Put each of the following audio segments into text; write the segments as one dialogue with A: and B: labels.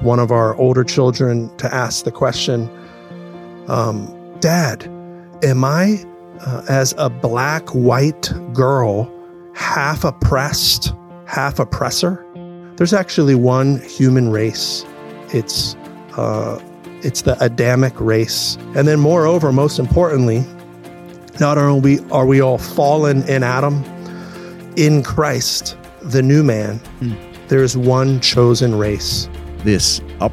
A: one of our older children to ask the question, um, Dad, am I, uh, as a black, white girl, half oppressed, half oppressor? There's actually one human race. It's uh, it's the Adamic race, and then moreover, most importantly, not only are we all fallen in Adam, in Christ, the new man, mm. there is one chosen race.
B: This up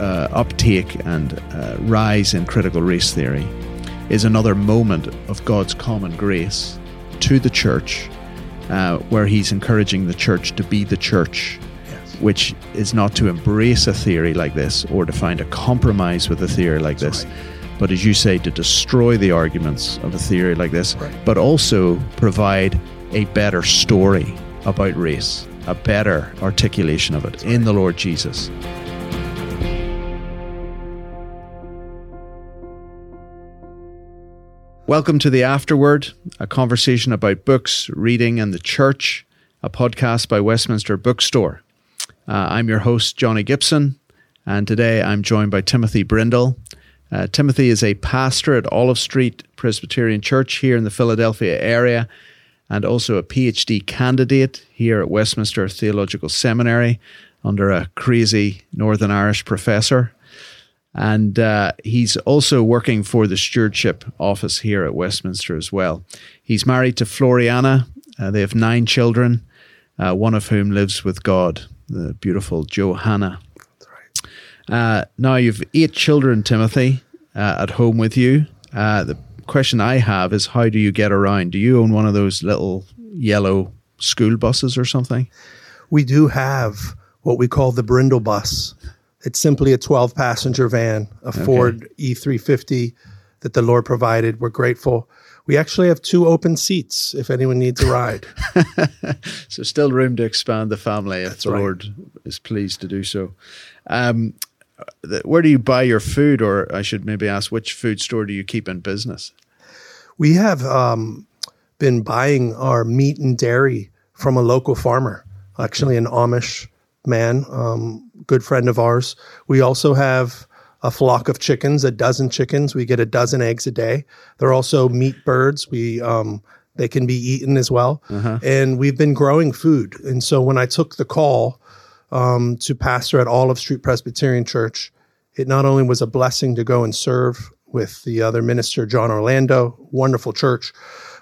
B: uh, uptake and uh, rise in critical race theory is another moment of God's common grace to the church, uh, where He's encouraging the church to be the church, yes. which is not to embrace a theory like this or to find a compromise with a theory like That's this. Right. But as you say, to destroy the arguments of a theory like this, right. but also provide a better story about race, a better articulation of it in the Lord Jesus. Welcome to The Afterword, a conversation about books, reading, and the church, a podcast by Westminster Bookstore. Uh, I'm your host, Jonny Gibson, and today I'm joined by Timothy Brindle. Uh, Timothy is a pastor at Olive Street Presbyterian Church here in the Philadelphia area and also a PhD candidate here at Westminster Theological Seminary under a crazy Northern Irish professor. And uh, he's also working for the stewardship office here at Westminster as well. He's married to Floriana. Uh, they have nine children, uh, one of whom lives with God, the beautiful Johanna. Uh, now you've eight children, Timothy, uh, at home with you. Uh, the question I have is, how do you get around? Do you own one of those little yellow school buses or something?
A: We do have what we call the Brindle bus. It's simply a 12 passenger van, a okay. Ford E350 that the Lord provided. We're grateful. We actually have two open seats if anyone needs a ride.
B: so, still room to expand the family if That's the right. Lord is pleased to do so. Um, where do you buy your food, or I should maybe ask, which food store do you keep in business?
A: We have um, been buying our meat and dairy from a local farmer, actually an Amish man, um, good friend of ours. We also have a flock of chickens, a dozen chickens. We get a dozen eggs a day. They're also meat birds. We um, they can be eaten as well. Uh-huh. And we've been growing food. And so when I took the call um, to pastor at Olive Street Presbyterian Church, it not only was a blessing to go and serve with the other minister, John Orlando, wonderful church,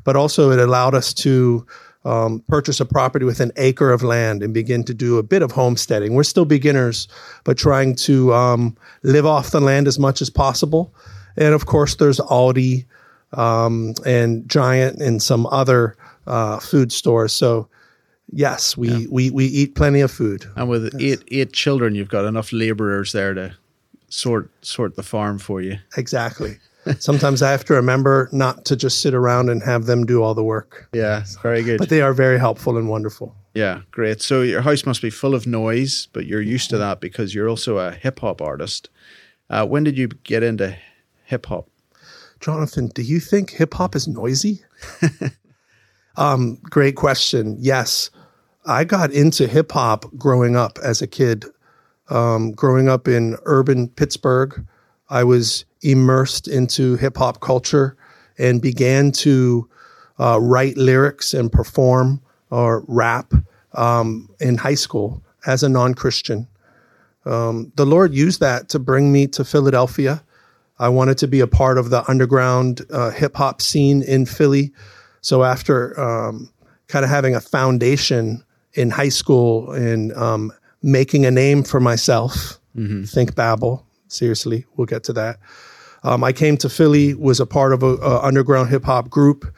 A: but also it allowed us to um, purchase a property with an acre of land and begin to do a bit of homesteading. We're still beginners, but trying to um, live off the land as much as possible. And of course, there's Aldi um, and Giant and some other uh, food stores. So, yes, we, yeah. we, we eat plenty of food.
B: And with yes. eight eight children, you've got enough laborers there to sort sort the farm for you.
A: Exactly. Sometimes I have to remember not to just sit around and have them do all the work.
B: Yeah, very good.
A: But they are very helpful and wonderful.
B: Yeah, great. So your house must be full of noise, but you're used to that because you're also a hip hop artist. Uh, when did you get into hip hop?
A: Jonathan, do you think hip hop is noisy? um, great question. Yes, I got into hip hop growing up as a kid. Um, growing up in urban Pittsburgh, I was immersed into hip hop culture and began to uh, write lyrics and perform or rap um, in high school as a non Christian. Um, the Lord used that to bring me to Philadelphia. I wanted to be a part of the underground uh, hip hop scene in Philly. So after um, kind of having a foundation in high school and um, making a name for myself, mm-hmm. think Babel, seriously, we'll get to that. Um, I came to Philly, was a part of a, a underground hip hop group.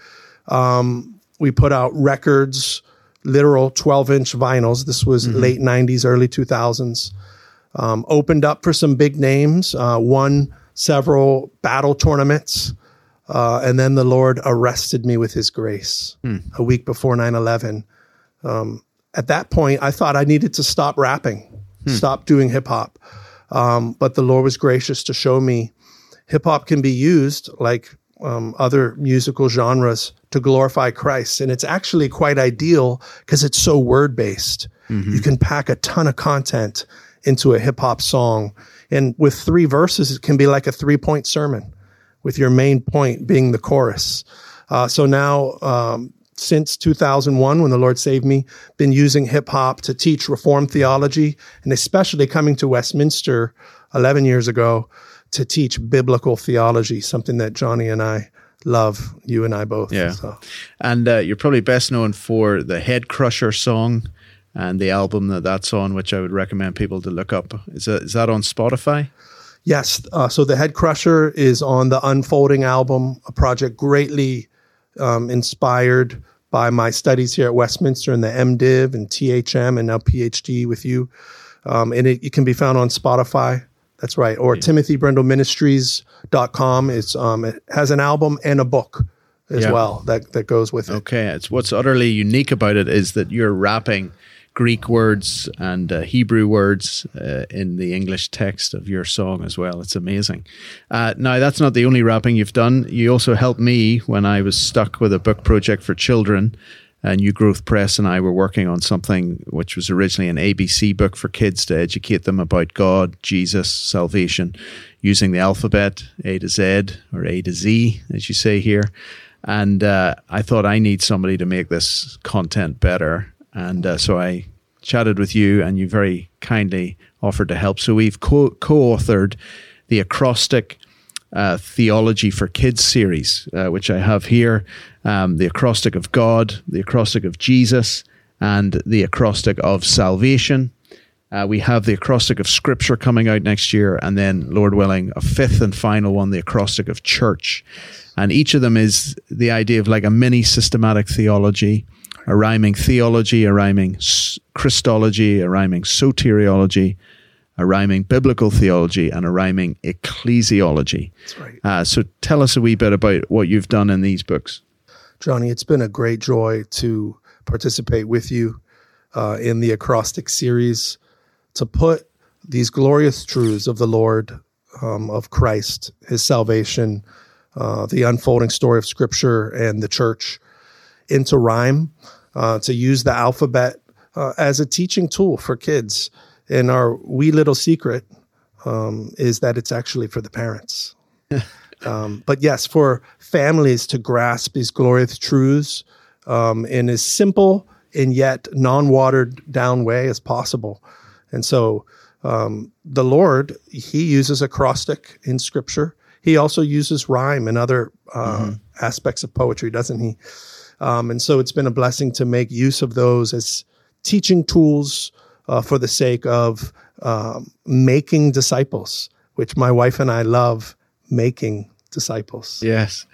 A: Um, we put out records, literal 12 inch vinyls. This was mm-hmm. late 90s, early 2000s. Um, opened up for some big names, uh, won several battle tournaments. Uh, and then the Lord arrested me with his grace mm. a week before 9 11. Um, at that point, I thought I needed to stop rapping, hmm. stop doing hip hop. Um, but the Lord was gracious to show me hip hop can be used like um, other musical genres to glorify Christ. And it's actually quite ideal because it's so word based. Mm-hmm. You can pack a ton of content into a hip hop song. And with three verses, it can be like a three point sermon with your main point being the chorus. Uh, so now, um, since 2001, when the Lord saved me, been using hip hop to teach Reformed theology, and especially coming to Westminster 11 years ago to teach biblical theology, something that Jonny and I love, you and I both.
B: Yeah. So. And uh, you're probably best known for the Head Crusher song and the album that that's on, which I would recommend people to look up. Is that, is that on Spotify?
A: Yes. Uh, so the Head Crusher is on the Unfolding album, a project greatly um, inspired by my studies here at Westminster and the MDiv and THM and now PhD with you. Um, and it, it, can be found on Spotify. That's right. Or yeah. timothybrindleministries.com. It's, um, it has an album and a book as yeah. well that, that goes with it.
B: Okay. It's what's utterly unique about it is that you're rapping Greek words and uh, Hebrew words uh, in the English text of your song as well. It's amazing. Uh, now, that's not the only rapping you've done. You also helped me when I was stuck with a book project for children. And New Growth Press and I were working on something which was originally an ABC book for kids to educate them about God, Jesus, salvation, using the alphabet A to Z or A to Z, as you say here. And uh, I thought I need somebody to make this content better. And uh, so I chatted with you, and you very kindly offered to help. So we've co authored the acrostic uh, Theology for Kids series, uh, which I have here um, the acrostic of God, the acrostic of Jesus, and the acrostic of salvation. Uh, we have the acrostic of Scripture coming out next year, and then, Lord willing, a fifth and final one, the acrostic of Church. And each of them is the idea of like a mini systematic theology a rhyming theology, a rhyming Christology, a rhyming soteriology, a rhyming biblical theology, and a rhyming ecclesiology.
A: That's right.
B: Uh, so tell us a wee bit about what you've done in these books.
A: Jonny, it's been a great joy to participate with you uh, in the acrostic series to put these glorious truths of the Lord, um, of Christ, his salvation, uh, the unfolding story of Scripture and the church into rhyme uh, to use the alphabet uh, as a teaching tool for kids. And our wee little secret um, is that it's actually for the parents. um, but yes, for families to grasp these glorious truths um, in as simple and yet non watered down way as possible. And so um, the Lord, He uses acrostic in Scripture. He also uses rhyme and other uh, mm-hmm. aspects of poetry, doesn't He? Um, and so it's been a blessing to make use of those as teaching tools uh, for the sake of um, making disciples, which my wife and I love making disciples.
B: Yes.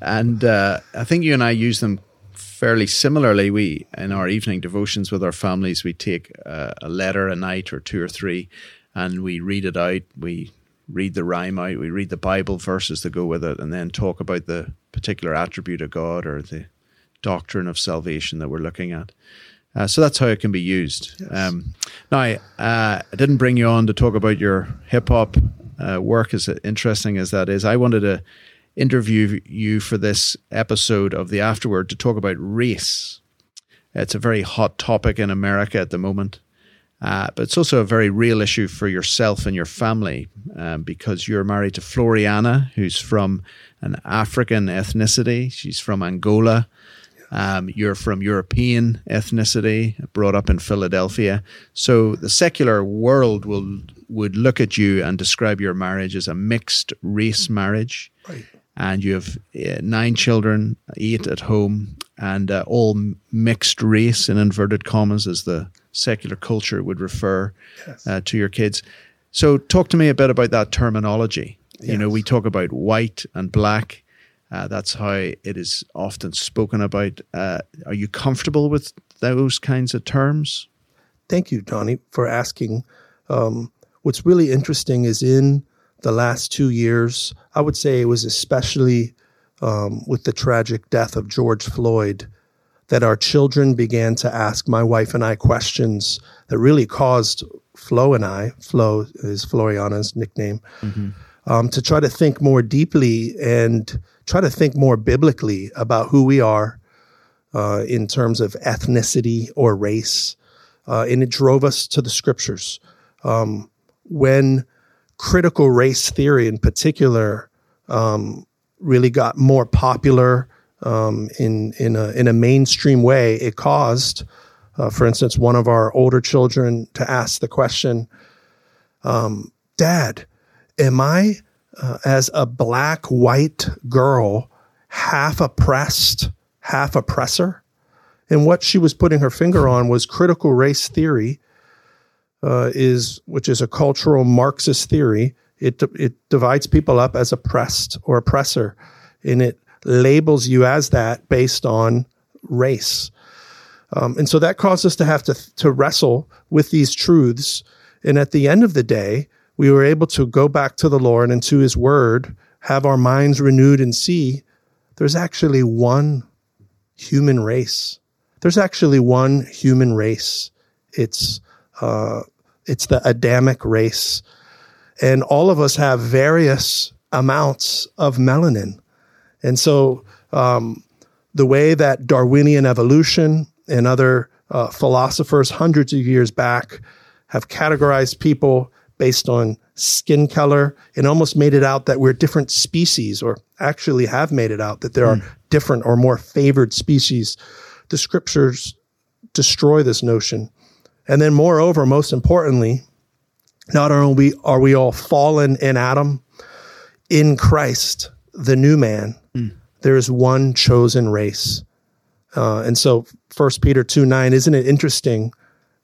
B: And uh, I think you and I use them fairly similarly. We, in our evening devotions with our families, we take uh, a letter a night or two or three and we read it out. We read the rhyme out. We read the Bible verses that go with it and then talk about the particular attribute of God or the doctrine of salvation that we're looking at. Uh, so that's how it can be used. Yes. Um, now, uh, I didn't bring you on to talk about your hip hop uh, work, as interesting as that is. I wanted to interview you for this episode of the Afterword to talk about race. It's a very hot topic in America at the moment. Uh, but it's also a very real issue for yourself and your family um, because you're married to Floriana, who's from an African ethnicity. She's from Angola. Um, you're from European ethnicity, brought up in Philadelphia. So the secular world will would look at you and describe your marriage as a mixed race marriage.
A: Right.
B: And you have uh, nine children, eight at home, and uh, all mixed race in inverted commas, as the secular culture would refer yes. uh, to your kids. So, talk to me a bit about that terminology. Yes. You know, we talk about white and black uh, that's how it is often spoken about. Uh, are you comfortable with those kinds of terms?
A: Thank you, Jonny, for asking. Um, what's really interesting is in the last two years, I would say it was especially um, with the tragic death of George Floyd that our children began to ask my wife and I questions that really caused Flo and I, Flo is Floriana's nickname, mm-hmm. um, to try to think more deeply and try to think more biblically about who we are uh, in terms of ethnicity or race. Uh, and it drove us to the scriptures. um, when critical race theory in particular um, really got more popular um, in in a in a mainstream way, it caused, uh, for instance, one of our older children to ask the question, um, "Dad, am I uh, as a black white girl half oppressed, half oppressor?" And what she was putting her finger on was critical race theory, uh, is which is a cultural Marxist theory. It it divides people up as oppressed or oppressor, and it labels you as that based on race. Um, and so that caused us to have to, to wrestle with these truths. And at the end of the day, we were able to go back to the Lord and to his word, have our minds renewed and see there's actually one human race. There's actually one human race. It's, uh, it's the Adamic race. And all of us have various amounts of melanin. And so, um, the way that Darwinian evolution and other uh, philosophers hundreds of years back have categorized people based on skin color and almost made it out that we're different species, or actually have made it out that there mm. are hmm. different or more favored species. The scriptures destroy this notion. And then, moreover, most importantly, not only are we all fallen in Adam, in Christ, the new man, mm. there is one chosen race. Uh, and so First Peter 2 9, isn't it interesting?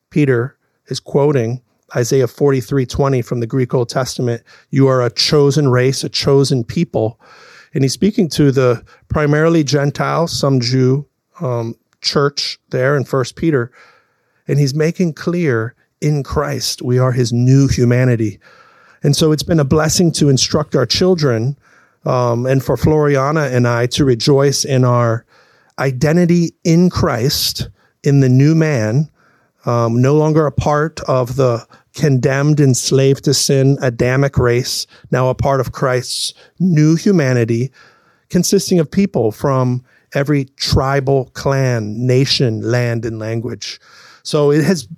A: Peter is quoting Isaiah 43 20 from the Greek Old Testament. You are a chosen race, a chosen people. And he's speaking to the primarily Gentile, some Jew um, church there in First Peter. And he's making clear in Christ, we are his new humanity. And so it's been a blessing to instruct our children um, and for Floriana and I to rejoice in our identity in Christ, in the new man, um, no longer a part of the condemned, enslaved to sin Adamic race, now a part of Christ's new humanity, consisting of people from every tribal, clan, nation, land, and language. So it has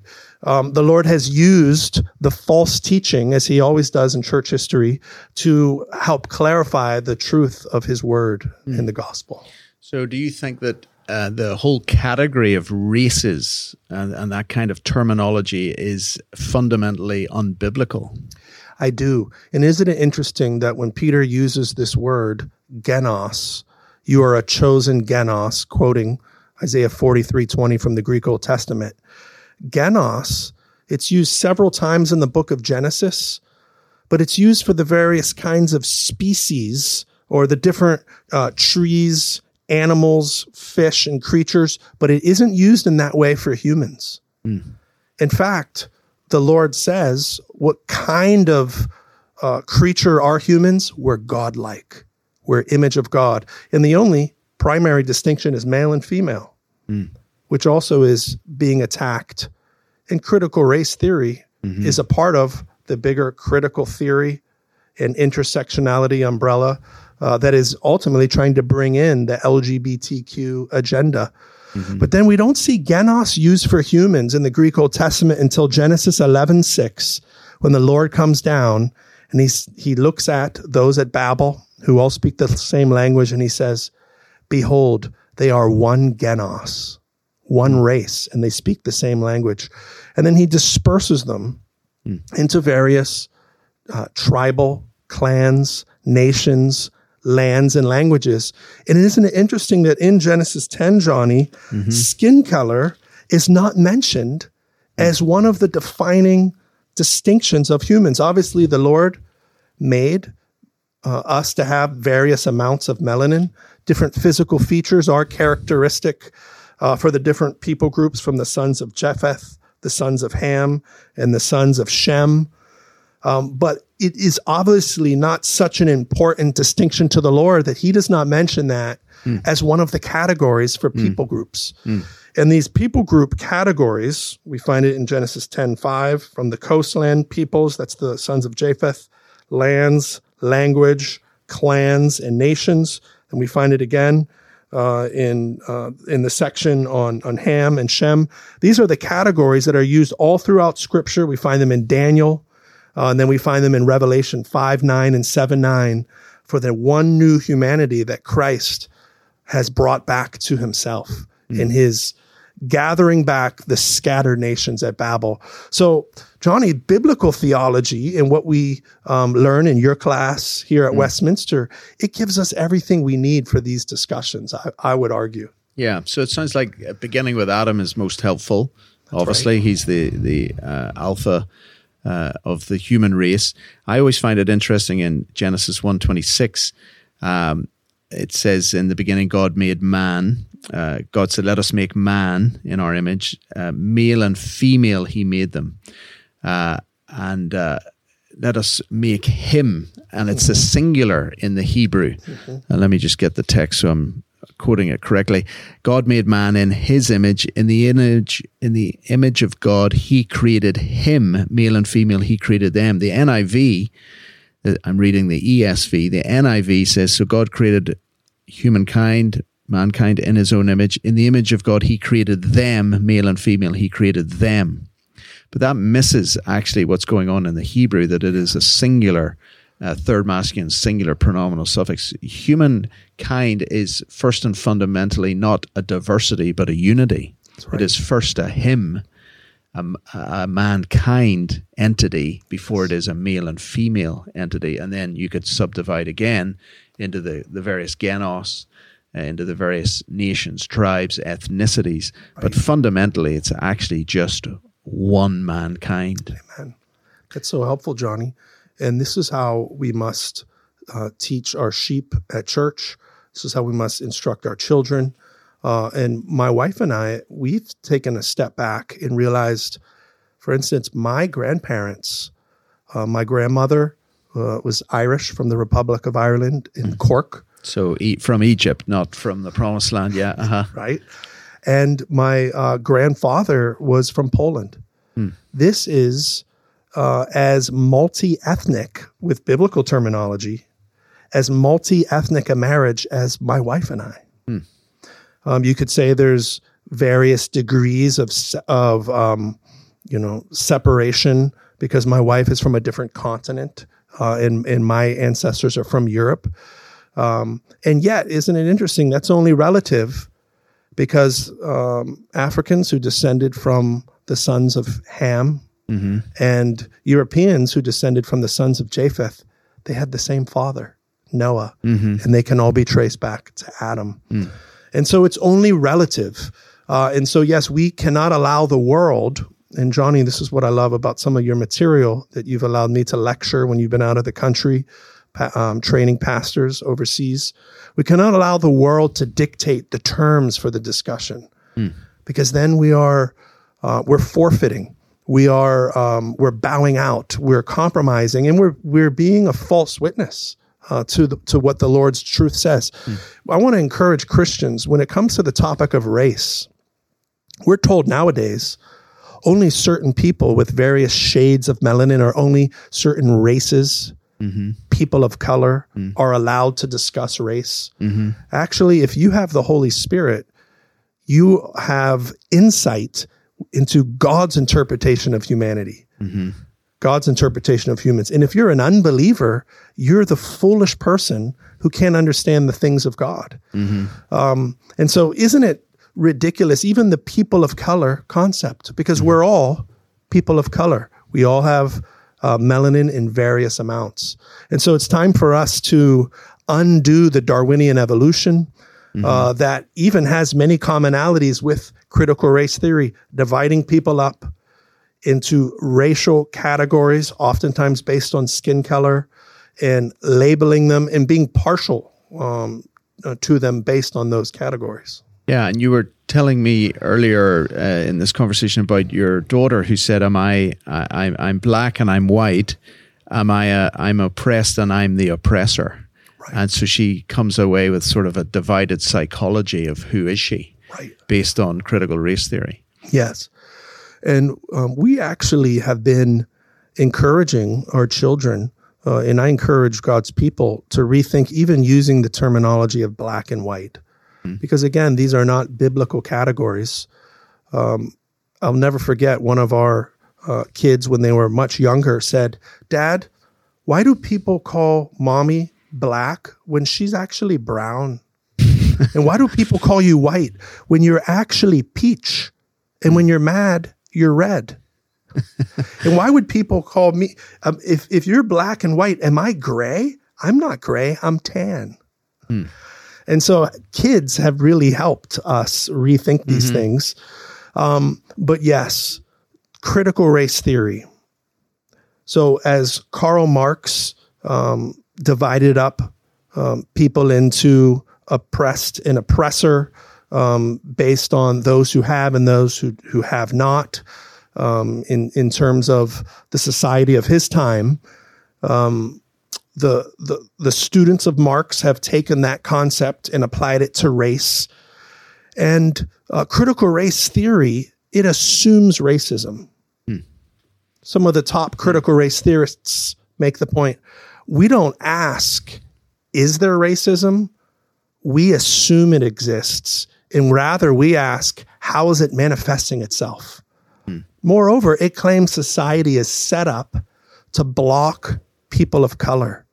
A: um, the Lord has used the false teaching, as He always does in church history, to help clarify the truth of His word mm. in the gospel.
B: So, do you think that uh, the whole category of races and, and that kind of terminology is fundamentally unbiblical?
A: I do. And isn't it interesting that when Peter uses this word, genos, you are a chosen genos, quoting Isaiah 43 20 from the Greek Old Testament genos. It's used several times in the book of Genesis, but it's used for the various kinds of species or the different uh, trees, animals, fish, and creatures, but it isn't used in that way for humans. Mm. In fact, the Lord says, What kind of uh, creature are humans? We're godlike. We're image of God. And the only primary distinction is male and female. Mm which also is being attacked. And critical race theory mm-hmm. is a part of the bigger critical theory and intersectionality umbrella uh, that is ultimately trying to bring in the LGBTQ agenda. Mm-hmm. But then we don't see genos used for humans in the Greek Old Testament until Genesis 11 6, when the Lord comes down and he's, he looks at those at Babel who all speak the same language and he says, Behold, they are one genos one race and they speak the same language. And then he disperses them mm. into various uh, tribal clans, nations, lands, and languages. And isn't it interesting that in Genesis 10, Jonny, mm-hmm. skin color is not mentioned as one of the defining distinctions of humans? Obviously, the Lord made uh, us to have various amounts of melanin. Different physical features are characteristic uh, for the different people groups from the sons of Japheth, the sons of Ham, and the sons of Shem. Um, but it is obviously not such an important distinction to the Lord that he does not mention that mm. as one of the categories for hmm. people mm. groups. Mm. And these people group categories, we find it in Genesis 10 5 from the coastland peoples, that's the sons of Japheth, lands, language, clans, and nations. And we find it again uh, in uh, in the section on on Ham and Shem. These are the categories that are used all throughout Scripture. We find them in Daniel, uh, and then we find them in Revelation five nine and seven nine for the one new humanity that Christ has brought back to Himself mm. in His gathering back the scattered nations at Babel. So, Jonny, biblical theology and what we um, learn in your class here at mm. Westminster, it gives us everything we need for these discussions, I, I, would argue.
B: Yeah. So it sounds like uh, beginning with Adam is most helpful. That's Obviously, right. he's the, the uh, alpha. Uh, of the human race, I always find it interesting in Genesis one twenty six. Um, it says in the beginning, God made man, uh, God said, Let us make man in our image. Uh, male and female, he made them. Uh, and uh, let us make him. And it's a singular in the Hebrew. Mm-hmm. let me just get the text so I'm quoting it correctly. God made man in his image. In the image, in the image of God, he created him, male and female, he created them. The NIV, uh, I'm reading the ESV. The NIV says, So God created humankind, mankind in his own image. In the image of God, he created them, male and female, he created them. But that misses actually what's going on in the Hebrew, that it is a singular, uh, third masculine, singular pronominal suffix. Humankind is first and fundamentally not a diversity, but a unity. Right. It is first a him, a, a, mankind entity before it is a male and female entity. And then you could subdivide again into the, the various genos, uh, into the various nations, tribes, ethnicities. Right. But fundamentally, it's actually just one mankind.
A: Amen. That's so helpful, Jonny. And this is how we must uh, teach our sheep at church. This is how we must instruct our children. Uh, and my wife and I, we've taken a step back and realized, for instance, my grandparents, uh, my grandmother uh, was Irish from the Republic of Ireland in mm. Cork.
B: So from Egypt, not from the Promised Land, yeah. Uh-huh.
A: right. And my uh, grandfather was from Poland. Mm. This is uh, as multi ethnic with biblical terminology, as multi ethnic a marriage as my wife and I. Mm. Um, you could say there's various degrees of of um, you know separation because my wife is from a different continent uh, and and my ancestors are from Europe. Um, and yet, isn't it interesting? That's only relative because um, Africans who descended from the sons of Ham mm-hmm. and Europeans who descended from the sons of Japheth, they had the same father, Noah, mm-hmm. and they can all be traced back to Adam. Mm. And so it's only relative. Uh, and so, yes, we cannot allow the world, and Jonny, this is what I love about some of your material that you've allowed me to lecture when you've been out of the country, um, training pastors overseas. We cannot allow the world to dictate the terms for the discussion, mm. because then we are uh, we're forfeiting. We are um, we're bowing out. We're compromising, and we're we're being a false witness. Uh, to the, to what the Lord's truth says, mm. I want to encourage Christians when it comes to the topic of race. We're told nowadays only certain people with various shades of melanin or only certain races, mm-hmm. people of color, mm-hmm. are allowed to discuss race. Mm-hmm. Actually, if you have the Holy Spirit, you have insight into God's interpretation of humanity. Mm-hmm. God's interpretation of humans. And if you're an unbeliever, you're the foolish person who can't understand the things of God. Mm-hmm. Um, and so, isn't it ridiculous, even the people of color concept, because mm-hmm. we're all people of color. We all have uh, melanin in various amounts. And so it's time for us to undo the Darwinian evolution mm-hmm. uh, that even has many commonalities with critical race theory, dividing people up into racial categories, oftentimes based on skin color, and labeling them and being partial um, uh, to them based on those categories.
B: Yeah, and you were telling me earlier uh, in this conversation about your daughter who said, "Am I? I I'm black and I'm white. Am I? A, I'm oppressed and I'm the oppressor." Right. And so she comes away with sort of a divided psychology of who is she, right. based on critical race theory.
A: Yes, and um, we actually have been encouraging our children. Uh, and I encourage God's people to rethink even using the terminology of black and white because again, these are not biblical categories. Um, I'll never forget one of our uh, kids when they were much younger said, Dad, why do people call mommy black when she's actually brown? and why do people call you white when you're actually peach? And when you're mad, you're red. and why would people call me um, if if you're black and white? Am I gray? I'm not gray. I'm tan. Hmm. And so kids have really helped us rethink these mm-hmm. things. Um, but yes, critical race theory. So as Karl Marx um, divided up um, people into oppressed and oppressor um, based on those who have and those who, who have not um, in, in terms of the society of his time. Um, the, the, the students of Marx have taken that concept and applied it to race. And uh, critical race theory, it assumes racism. Hmm. Some of the top critical race theorists make the point we don't ask, is there racism? We assume it exists. And rather, we ask, how is it manifesting itself? Hmm. Moreover, it claims society is set up to block people of color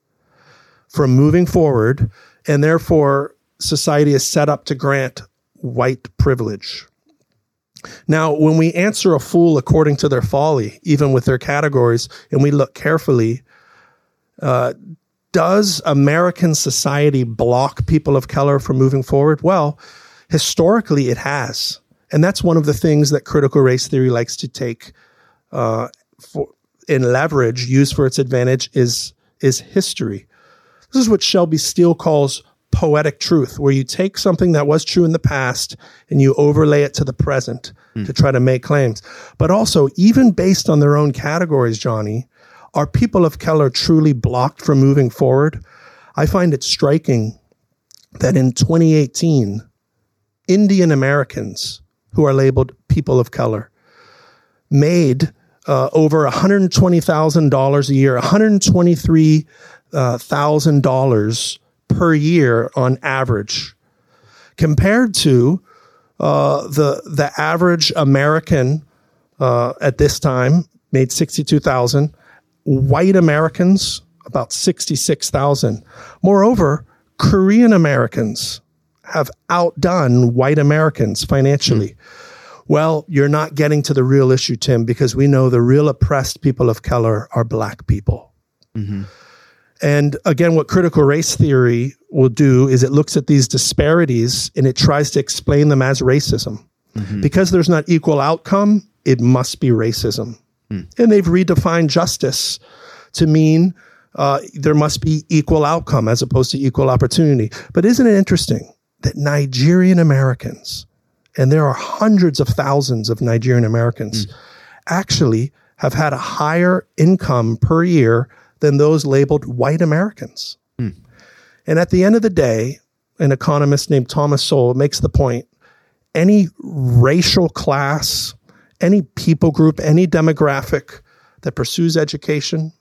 A: from moving forward, and therefore society is set up to grant white privilege. Now, when we answer a fool according to their folly, even with their categories, and we look carefully, uh, does American society block people of color from moving forward? Well, historically, it has. And that's one of the things that critical race theory likes to take uh, for, in leverage, use for its advantage, is, is history. This is what Shelby Steele calls poetic truth, where you take something that was true in the past and you overlay it to the present mm. to try to make claims. But also, even based on their own categories, Jonny, are people of color truly blocked from moving forward? I find it striking that in 2018, Indian Americans who are labeled people of color made uh, over $120,000 a year, $123,000 uh, per year on average, compared to uh, the the average American uh, at this time made sixty two thousand. White Americans about sixty six thousand. Moreover, Korean Americans have outdone white Americans financially. Mm. Well, you're not getting to the real issue, Tim, because we know the real oppressed people of color are black people. Mm-hmm. And again, what critical race theory will do is it looks at these disparities and it tries to explain them as racism. Mm-hmm. Because there's not equal outcome, it must be racism. Mm. And they've redefined justice to mean uh, there must be equal outcome as opposed to equal opportunity. But isn't it interesting that Nigerian Americans, and there are hundreds of thousands of Nigerian Americans, mm. actually have had a higher income per year than those labeled white Americans. Mm. And at the end of the day, an economist named Thomas Sowell makes the point any racial class, any people group, any demographic that pursues education,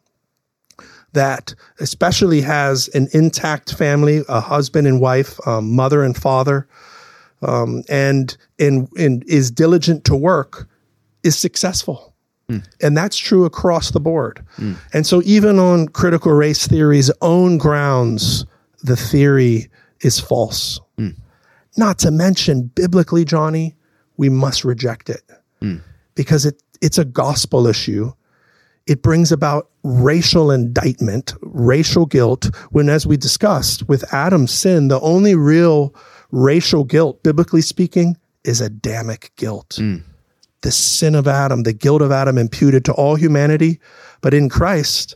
A: that especially has an intact family, a husband and wife, mother and father, um, and, and, and is diligent to work, is successful. Mm. And that's true across the board. Mm. And so, even on critical race theory's own grounds, the theory is false. Mm. Not to mention, biblically, Jonny, we must reject it hmm. because it, it's a gospel issue. It brings about racial indictment, racial guilt, when, as we discussed with Adam's sin, the only real racial guilt, biblically speaking, is Adamic guilt. Hmm the sin of Adam, the guilt of Adam imputed to all humanity. But in Christ,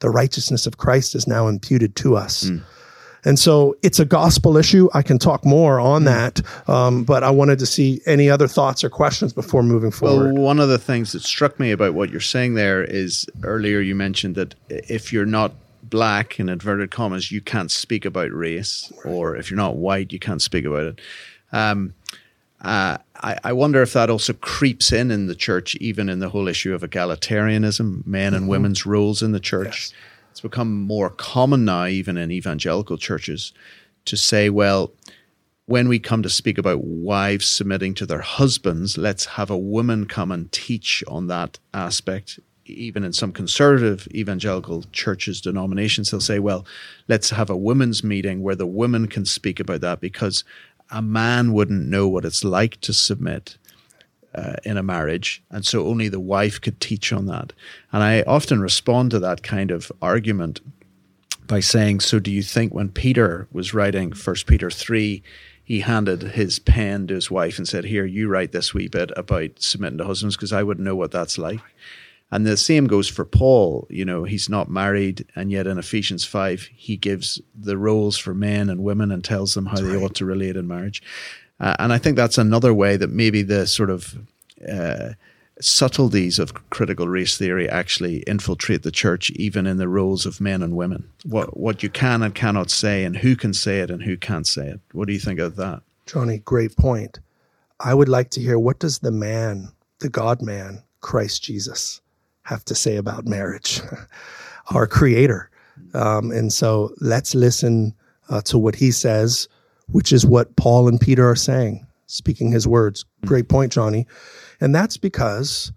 A: the righteousness of Christ is now imputed to us. Mm. And so it's a gospel issue. I can talk more on mm. that, um, but I wanted to see any other thoughts or questions before moving forward.
B: Well, one of the things that struck me about what you're saying there is earlier you mentioned that if you're not black, in inverted commas, you can't speak about race, or if you're not white, you can't speak about it. Um, uh, I, I, wonder if that also creeps in in the church, even in the whole issue of egalitarianism, men and mm-hmm. women's roles in the church. Yes. It's become more common now, even in evangelical churches, to say, well, when we come to speak about wives submitting to their husbands, let's have a woman come and teach on that aspect. Even in some conservative evangelical churches, denominations, they'll say, well, let's have a women's meeting where the women can speak about that because a man wouldn't know what it's like to submit uh, in a marriage, and so only the wife could teach on that. And I often respond to that kind of argument by saying, "So do you think when Peter was writing First Peter three, he handed his pen to his wife and said, "Here, you write this wee bit about submitting to husbands because I wouldn't know what that's like." And the same goes for Paul. You know, he's not married, and yet in Ephesians 5, he gives the roles for men and women and tells them how That's they right. ought to relate in marriage. Uh, and I think that's another way that maybe the sort of uh, subtleties of critical race theory actually infiltrate the church, even in the roles of men and women. What what you can and cannot say, and who can say it and who can't say it. What do you think of that,
A: Jonny? Great point. I would like to hear what does the man, the God man, Christ Jesus, have to say about marriage, our Creator. Um, and so let's listen uh, to what he says which is what Paul and Peter are saying, speaking his words. Hmm. Great point, Jonny. And that's because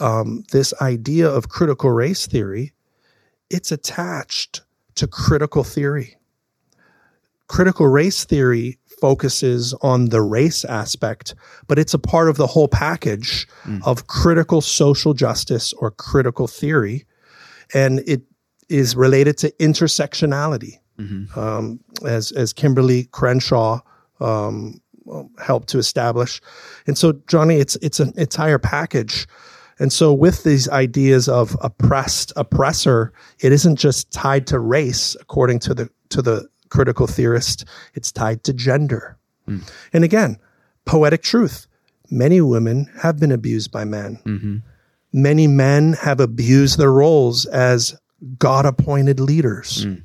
A: um, this idea of critical race theory, it's attached to critical theory. Critical race theory focuses on the race aspect, but it's a part of the whole package mm. of critical social justice or critical theory. And it is related to intersectionality mm-hmm. um, as as Kimberlé Crenshaw um, helped to establish. And so, Jonny, it's it's an entire package. And so, with these ideas of oppressed oppressor, it isn't just tied to race, according to the to the critical theorist. It's tied to gender. Mm. And again, poetic truth. Many women have been abused by men. Mm-hmm. Many men have abused their roles as God appointed leaders. Mm.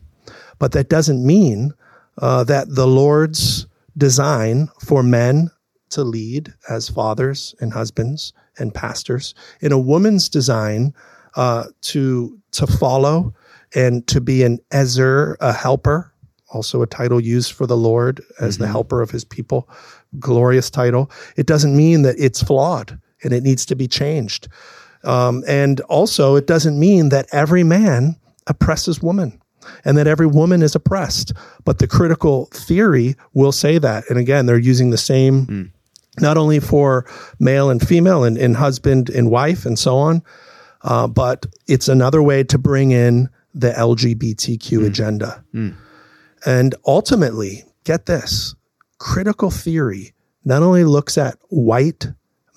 A: But that doesn't mean uh, that the Lord's design for men to lead as fathers and husbands and pastors, in a woman's design uh, to to follow and to be an ezer, a helper, also a title used for the Lord as mm-hmm. the helper of His people, glorious title. It doesn't mean that it's flawed and it needs to be changed. Um, and also, it doesn't mean that every man oppresses woman and that every woman is oppressed. But the critical theory will say that. And again, they're using the same, mm. not only for male and female and, and husband and wife and so on, uh, but it's another way to bring in the LGBTQ mm. agenda. Mm. And ultimately, get this critical theory not only looks at white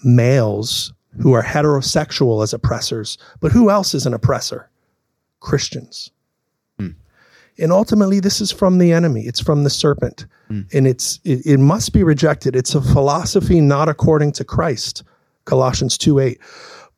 A: males who are heterosexual as oppressors, but who else is an oppressor? Christians. And ultimately, this is from the enemy. It's from the serpent. Mm. And it's it, it must be rejected. It's a philosophy not according to Christ. Colossians 2 8.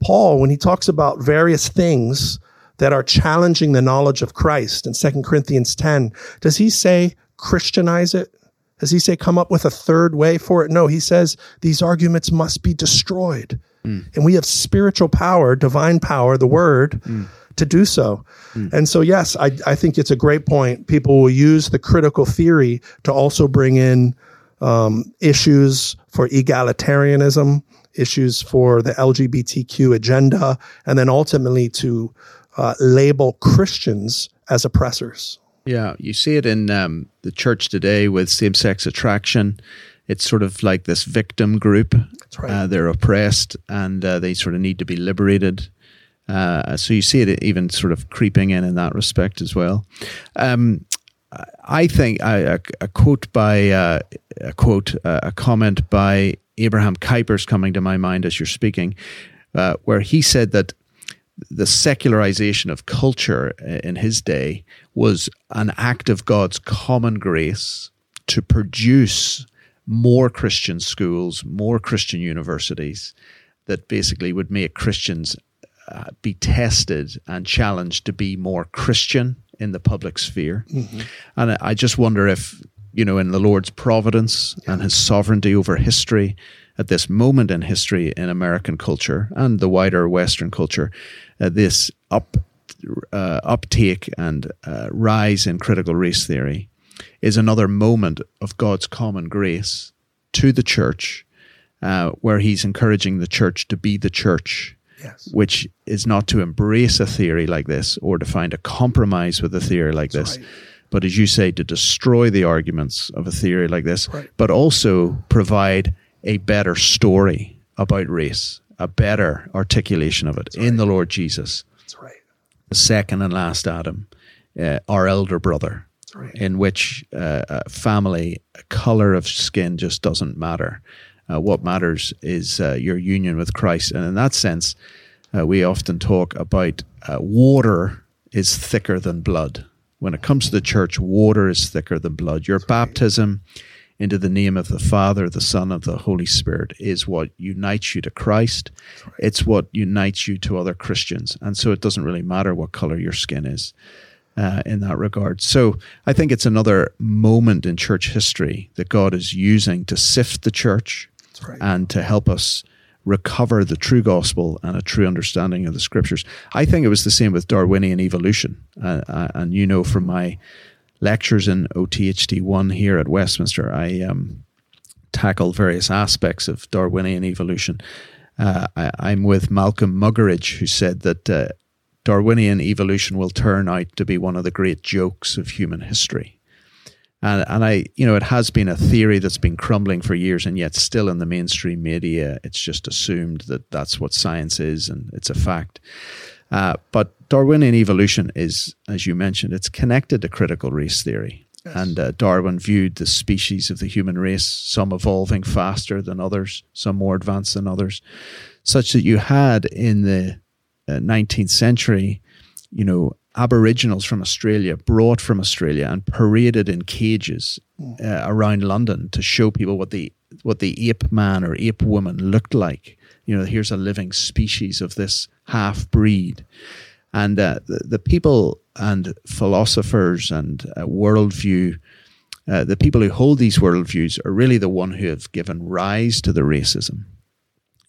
A: Paul, when he talks about various things that are challenging the knowledge of Christ in 2 Corinthians 10, does he say Christianize it? Does he say come up with a third way for it? No, he says these arguments must be destroyed. Mm. And we have spiritual power, divine power, the word. Mm to do so. Mm. And so, yes, I, I think it's a great point. People will use the critical theory to also bring in um, issues for egalitarianism, issues for the LGBTQ agenda, and then ultimately to uh, label Christians as oppressors.
B: Yeah, you see it in um, the church today with same sex attraction. It's sort of like this victim group. Right. Uh, they're oppressed and uh, they sort of need to be liberated. Uh, so you see it even sort of creeping in in that respect as well. Um, I think a, a quote by uh, a quote uh, a comment by Abraham Kuyper's coming to my mind as you're speaking, uh, where he said that the secularization of culture in his day was an act of God's common grace to produce more Christian schools, more Christian universities that basically would make Christians uh, be tested and challenged to be more Christian in the public sphere. Mm-hmm. And I just wonder if, you know, in the Lord's providence yeah. and his sovereignty over history at this moment in history in American culture and the wider Western culture, uh, this up, uh, uptake and uh, rise in critical race theory is another moment of God's common grace to the church, uh, where He's encouraging the church to be the church.
A: Yes.
B: Which is not to embrace a theory like this or to find a compromise with a theory like
A: That's
B: this,
A: right.
B: but as you say, to destroy the arguments of a theory like this,
A: Right.
B: but also provide a better story about race, a better articulation of it in the Lord Jesus,
A: That's right.
B: the second and last Adam, uh, our elder brother,
A: right.
B: in which uh, family, color of skin just doesn't matter. Uh, what matters is uh, your union with Christ. And in that sense, uh, we often talk about uh, water is thicker than blood. When it comes to the church, water is thicker than blood. Your baptism into the name of the Father, the Son, of the Holy Spirit is what unites you to Christ. It's what unites you to other Christians. And so it doesn't really matter what color your skin is uh, in that regard. So I think it's another moment in church history that God is using to sift the church
A: That's right.
B: and to help us recover the true gospel and a true understanding of the scriptures. I think it was the same with Darwinian evolution. Uh, and you know from my lectures in OTHT 1 here at Westminster, I um, tackled various aspects of Darwinian evolution. Uh, I, I'm with Malcolm Muggeridge, who said that uh, Darwinian evolution will turn out to be one of the great jokes of human history. And, and I, you know, it has been a theory that's been crumbling for years, and yet still in the mainstream media, it's just assumed that that's what science is, and it's a fact. Uh, but Darwinian evolution is, as you mentioned, it's connected to critical race theory. And uh, Darwin viewed the species of the human race, some evolving faster than others, some more advanced than others, such that you had in the uh, 19th century, you know, Aboriginals from Australia brought from Australia and paraded in cages uh, around London to show people what the what the ape man or ape woman looked like. You know, here's a living species of this half breed, and uh, the, the people and philosophers and uh, worldview. Uh, the people who hold these worldviews are really the one who have given rise to the racism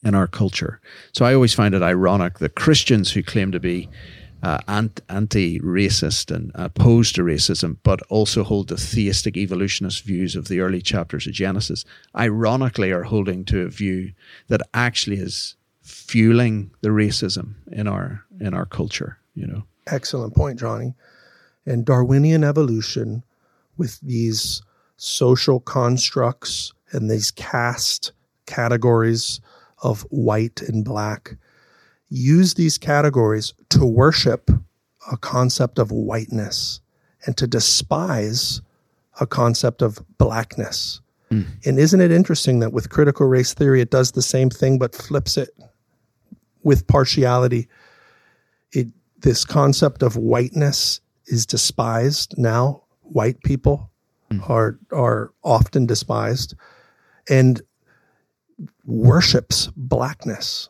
B: in our culture. So I always find it ironic that Christians who claim to be uh, anti racist and opposed to racism, but also hold the theistic evolutionist views of the early chapters of Genesis, ironically are holding to a view that actually is fueling the racism in our in our culture. You know,
A: Excellent point, Jonny. And Darwinian evolution with these social constructs and these caste categories of white and black use these categories to worship a concept of whiteness and to despise a concept of blackness. Hmm. And isn't it interesting that with critical race theory, it does the same thing but flips it with partiality? It this concept of whiteness is despised now. White people hmm. are are often despised, and worships blackness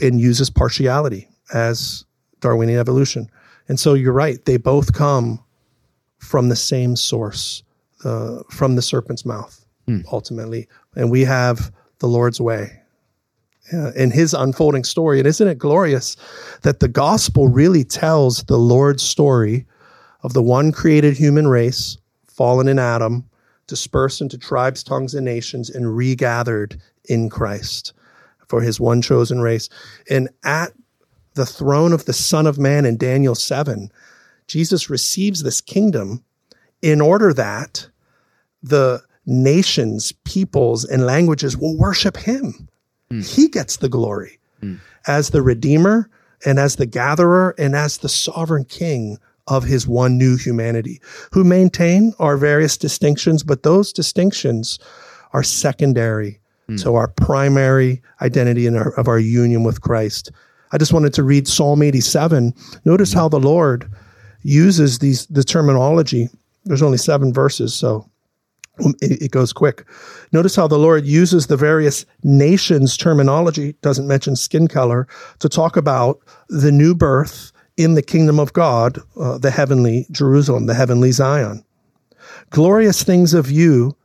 A: and uses partiality as Darwinian evolution. And so you're right; they both come from the same source, uh, from the serpent's mouth, ultimately. And we have the Lord's way uh, in His unfolding story. And isn't it glorious that the gospel really tells the Lord's story of the one created human race, fallen in Adam, dispersed into tribes, tongues, and nations, and regathered in Christ for his one chosen race. And at the throne of the Son of Man in Daniel 7, Jesus receives this kingdom in order that the nations, peoples, and languages will worship him. Hmm. He gets the glory hmm. as the Redeemer and as the gatherer and as the sovereign king of his one new humanity, who maintain our various distinctions, but those distinctions are secondary to our primary identity our, of our union with Christ. I just wanted to read Psalm 87. Notice how the Lord uses these the terminology. There's only seven verses, so it, it goes quick. Notice how the Lord uses the various nations terminology, doesn't mention skin color, to talk about the new birth in the kingdom of God, uh, the heavenly Jerusalem, the heavenly Zion. Glorious things of you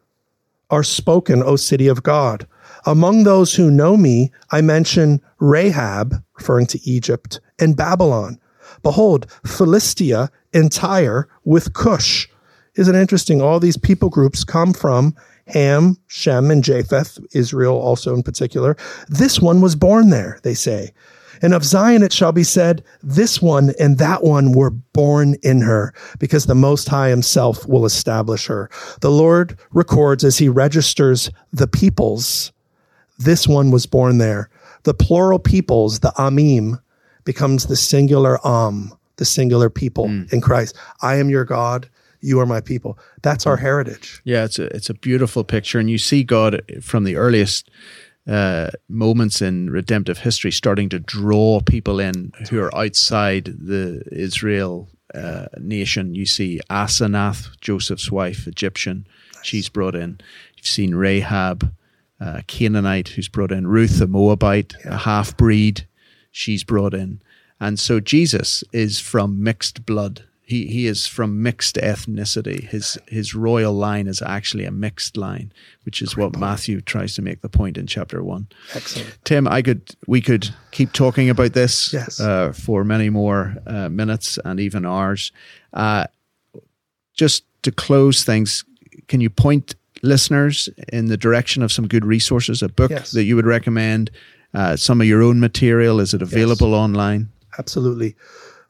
A: are spoken, O city of God. Among those who know me, I mention Rahab, referring to Egypt, and Babylon. Behold, Philistia and Tyre with Cush isn't interesting? All these people groups come from Ham, Shem, and Japheth, Israel also in particular. This one was born there, they say. And of Zion it shall be said, this one and that one were born in her, because the Most High himself will establish her. The Lord records as he registers the peoples, this one was born there. The plural peoples, the Amim, becomes the singular Am, the singular people mm. in Christ. I am your God you are my people. That's our heritage.
B: Yeah, it's a it's a beautiful picture, and you see God from the earliest uh, moments in redemptive history starting to draw people in who are outside the Israel uh, nation. You see Asenath, Joseph's wife, Egyptian, nice. she's brought in. You've seen Rahab, uh, Canaanite, who's brought in. Ruth, a Moabite, yeah. a half breed, she's brought in. And so Jesus is from mixed blood he he is from mixed ethnicity. His his royal line is actually a mixed line, which is Great what point. Matthew tries to make the point in chapter one.
A: Excellent,
B: Tim. I could we could keep talking about this yes. uh, for many more uh, minutes and even hours. Uh, just to close things, can you point listeners in the direction of some good resources? A book yes. that you would recommend? Uh, some of your own material is it available yes. online?
A: Absolutely.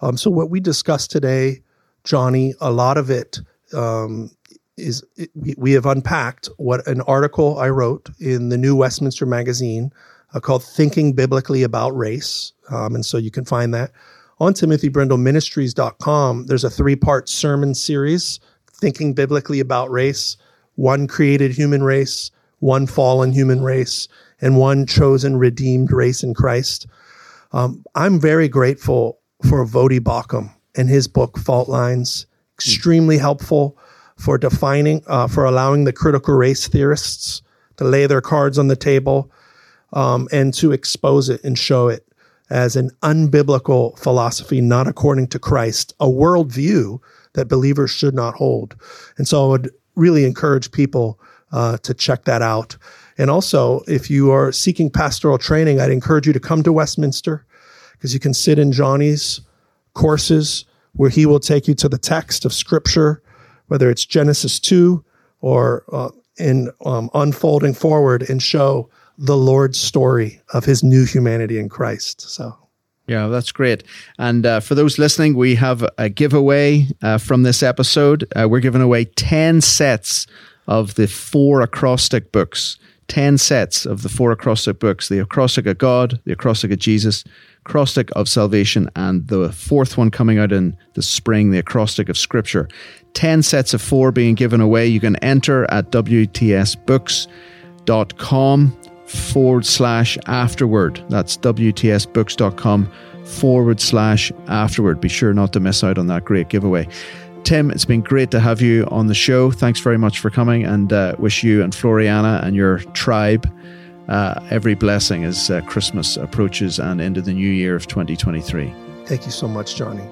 A: Um, so what we discussed today Jonny, a lot of it um, is it, we, we, have unpacked what an article I wrote in the New Westminster Magazine uh, called "Thinking Biblically About Race," um, and so you can find that on TimothyBrindleMinistries.com. There's a three-part sermon series, "Thinking Biblically About Race," one created human race, one fallen human race, and one chosen redeemed race in Christ. Um, I'm very grateful for Voddie Baucham in his book Fault Lines. Extremely helpful for defining, uh, for allowing the critical race theorists to lay their cards on the table um, and to expose it and show it as an unbiblical philosophy, not according to Christ, a worldview that believers should not hold. And so I would really encourage people uh, to check that out. And also, if you are seeking pastoral training, I'd encourage you to come to Westminster because you can sit in Jonny's courses where he will take you to the text of scripture, whether it's Genesis 2 or uh, in um, unfolding forward and show the Lord's story of his new humanity in Christ. So.
B: Yeah, that's great. And uh, for those listening, we have a giveaway uh, from this episode. Uh, we're giving away 10 sets of the four acrostic books 10 sets of the four acrostic books the acrostic of God, the acrostic of Jesus, acrostic of salvation, and the fourth one coming out in the spring, the acrostic of Scripture. 10 sets of four being given away. You can enter at WTSbooks.com forward slash afterword. That's WTSbooks.com forward slash afterword. Be sure not to miss out on that great giveaway. Tim, it's been great to have you on the show. Thanks very much for coming and uh, wish you and Floriana and your tribe uh, every blessing as uh, Christmas approaches and into the new year of 2023.
A: Thank you so much, Jonny.